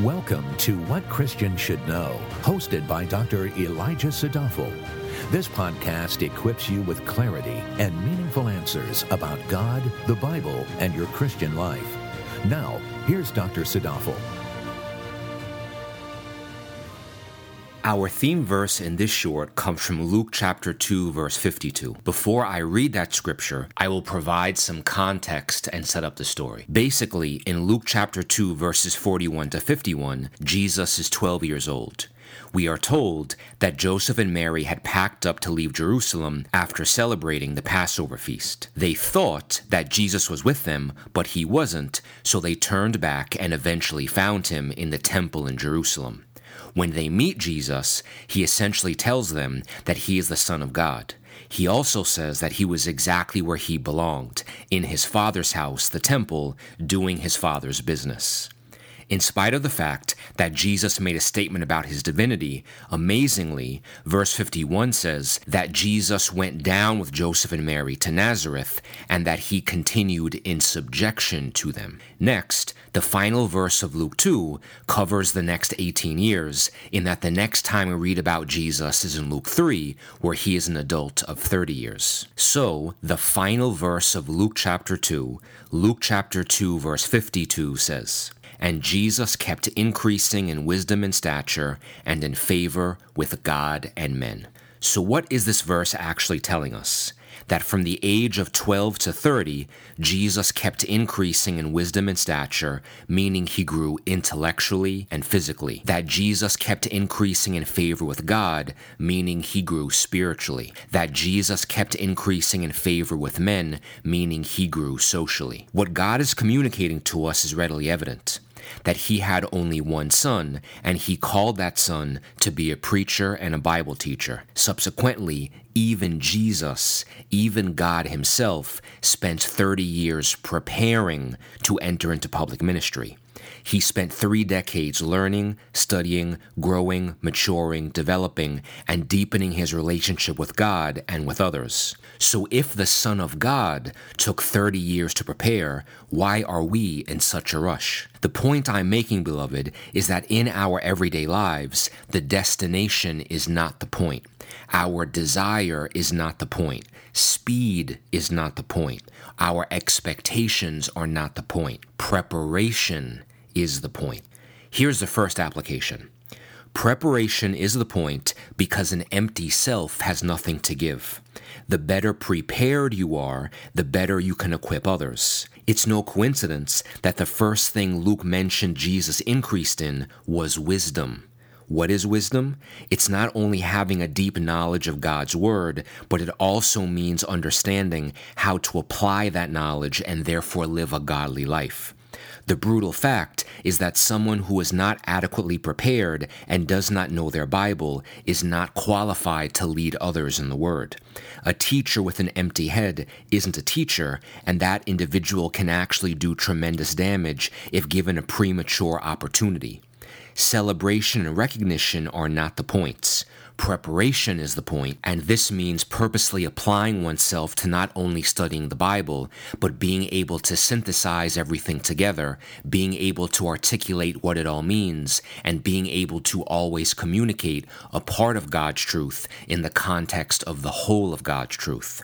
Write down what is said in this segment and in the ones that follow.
Welcome to What Christians Should Know, hosted by Dr. Elijah Sadafel. This podcast equips you with clarity and meaningful answers about God, the Bible, and your Christian life. Now, here's Dr. Sadafel. Our theme verse in this short comes from Luke chapter 2, verse 52. Before I read that scripture, I will provide some context and set up the story. Basically, in Luke chapter 2, verses 41 to 51, Jesus is 12 years old. We are told that Joseph and Mary had packed up to leave Jerusalem after celebrating the Passover feast. They thought that Jesus was with them, but he wasn't, so they turned back and eventually found him in the temple in Jerusalem. When they meet Jesus, he essentially tells them that he is the Son of God. He also says that he was exactly where he belonged, in his father's house, the temple, doing his father's business. In spite of the fact that Jesus made a statement about his divinity, amazingly, verse 51 says that Jesus went down with Joseph and Mary to Nazareth and that he continued in subjection to them. Next, the final verse of Luke 2 covers the next 18 years, in that the next time we read about Jesus is in Luke 3, where he is an adult of 30 years. So, the final verse of Luke chapter 2, Luke chapter 2, verse 52 says, and Jesus kept increasing in wisdom and stature and in favor with God and men. So, what is this verse actually telling us? That from the age of 12 to 30, Jesus kept increasing in wisdom and stature, meaning he grew intellectually and physically. That Jesus kept increasing in favor with God, meaning he grew spiritually. That Jesus kept increasing in favor with men, meaning he grew socially. What God is communicating to us is readily evident that he had only one son, and he called that son to be a preacher and a Bible teacher. Subsequently, even Jesus, even God Himself, spent 30 years preparing to enter into public ministry. He spent three decades learning, studying, growing, maturing, developing, and deepening his relationship with God and with others. So, if the Son of God took 30 years to prepare, why are we in such a rush? The point I'm making, beloved, is that in our everyday lives, the destination is not the point. Our desire is not the point. Speed is not the point. Our expectations are not the point. Preparation is the point. Here's the first application Preparation is the point because an empty self has nothing to give. The better prepared you are, the better you can equip others. It's no coincidence that the first thing Luke mentioned Jesus increased in was wisdom. What is wisdom? It's not only having a deep knowledge of God's Word, but it also means understanding how to apply that knowledge and therefore live a godly life. The brutal fact is that someone who is not adequately prepared and does not know their Bible is not qualified to lead others in the Word. A teacher with an empty head isn't a teacher, and that individual can actually do tremendous damage if given a premature opportunity. Celebration and recognition are not the points. Preparation is the point, and this means purposely applying oneself to not only studying the Bible, but being able to synthesize everything together, being able to articulate what it all means, and being able to always communicate a part of God's truth in the context of the whole of God's truth.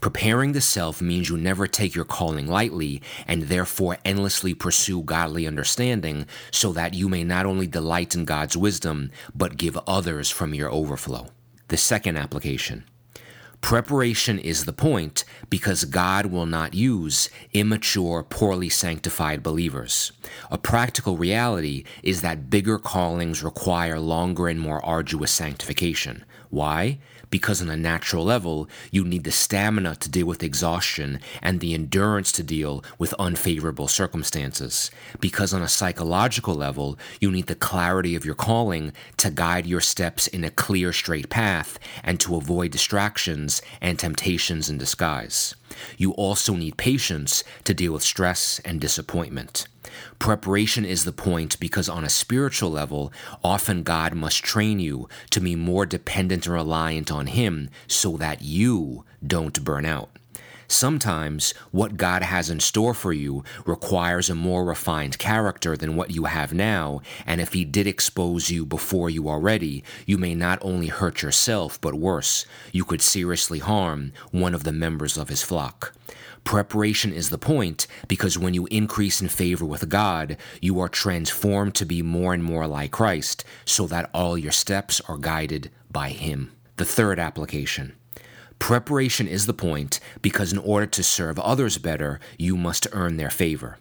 Preparing the self means you never take your calling lightly and therefore endlessly pursue godly understanding so that you may not only delight in God's wisdom, but give others from your overflow. The second application. Preparation is the point because God will not use immature, poorly sanctified believers. A practical reality is that bigger callings require longer and more arduous sanctification. Why? Because on a natural level, you need the stamina to deal with exhaustion and the endurance to deal with unfavorable circumstances. Because on a psychological level, you need the clarity of your calling to guide your steps in a clear, straight path and to avoid distractions and temptations in disguise. You also need patience to deal with stress and disappointment. Preparation is the point because, on a spiritual level, often God must train you to be more dependent and reliant on Him so that you don't burn out. Sometimes what God has in store for you requires a more refined character than what you have now, and if He did expose you before you are ready, you may not only hurt yourself, but worse, you could seriously harm one of the members of His flock. Preparation is the point because when you increase in favor with God, you are transformed to be more and more like Christ so that all your steps are guided by Him. The third application. Preparation is the point because in order to serve others better, you must earn their favor.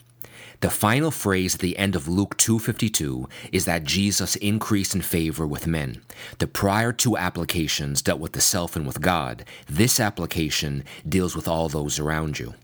The final phrase at the end of Luke 2:52 is that Jesus increased in favor with men. The prior two applications dealt with the self and with God. This application deals with all those around you.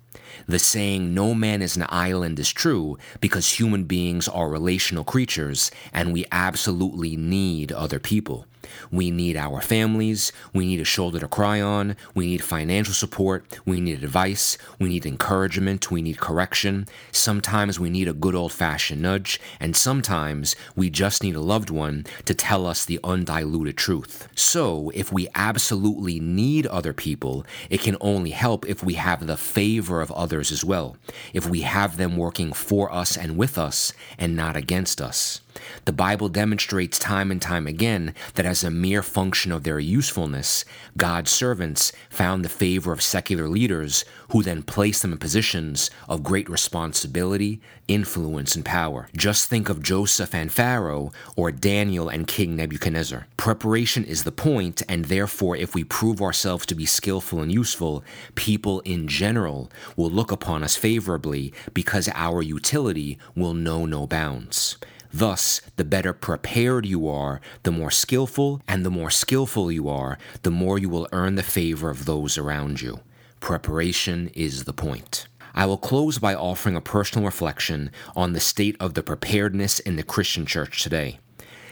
The saying, no man is an island, is true because human beings are relational creatures and we absolutely need other people. We need our families. We need a shoulder to cry on. We need financial support. We need advice. We need encouragement. We need correction. Sometimes we need a good old fashioned nudge. And sometimes we just need a loved one to tell us the undiluted truth. So, if we absolutely need other people, it can only help if we have the favor of others as well. If we have them working for us and with us and not against us. The Bible demonstrates time and time again that as a mere function of their usefulness, God's servants found the favor of secular leaders who then placed them in positions of great responsibility, influence, and power. Just think of Joseph and Pharaoh or Daniel and King Nebuchadnezzar. Preparation is the point, and therefore, if we prove ourselves to be skillful and useful, people in general will look upon us favorably because our utility will know no bounds. Thus, the better prepared you are, the more skillful, and the more skillful you are, the more you will earn the favor of those around you. Preparation is the point. I will close by offering a personal reflection on the state of the preparedness in the Christian church today.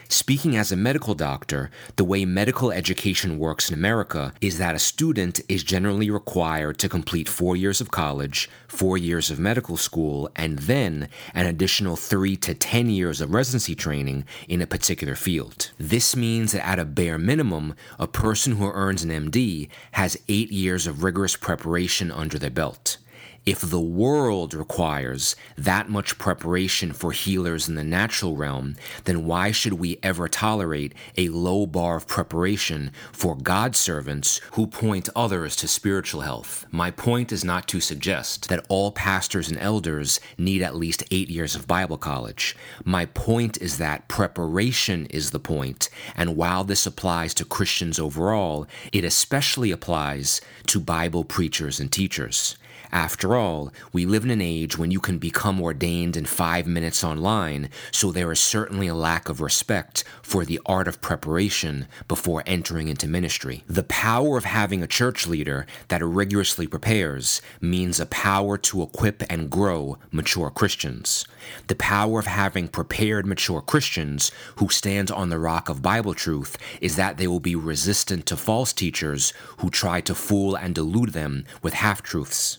Speaking as a medical doctor, the way medical education works in America is that a student is generally required to complete four years of college, four years of medical school, and then an additional three to 10 years of residency training in a particular field. This means that at a bare minimum, a person who earns an MD has eight years of rigorous preparation under their belt. If the world requires that much preparation for healers in the natural realm, then why should we ever tolerate a low bar of preparation for God's servants who point others to spiritual health? My point is not to suggest that all pastors and elders need at least eight years of Bible college. My point is that preparation is the point, and while this applies to Christians overall, it especially applies to Bible preachers and teachers. After all, we live in an age when you can become ordained in five minutes online, so there is certainly a lack of respect for the art of preparation before entering into ministry. The power of having a church leader that rigorously prepares means a power to equip and grow mature Christians. The power of having prepared mature Christians who stand on the rock of Bible truth is that they will be resistant to false teachers who try to fool and delude them with half truths.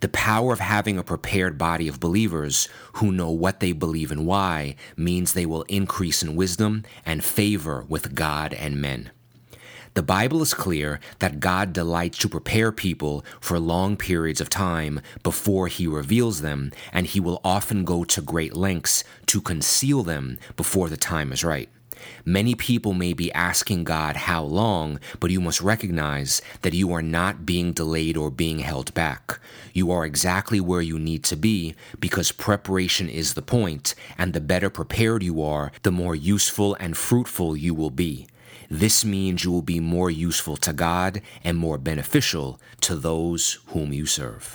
The power of having a prepared body of believers who know what they believe and why means they will increase in wisdom and favor with God and men. The Bible is clear that God delights to prepare people for long periods of time before he reveals them, and he will often go to great lengths to conceal them before the time is right. Many people may be asking God how long, but you must recognize that you are not being delayed or being held back. You are exactly where you need to be because preparation is the point, and the better prepared you are, the more useful and fruitful you will be. This means you will be more useful to God and more beneficial to those whom you serve.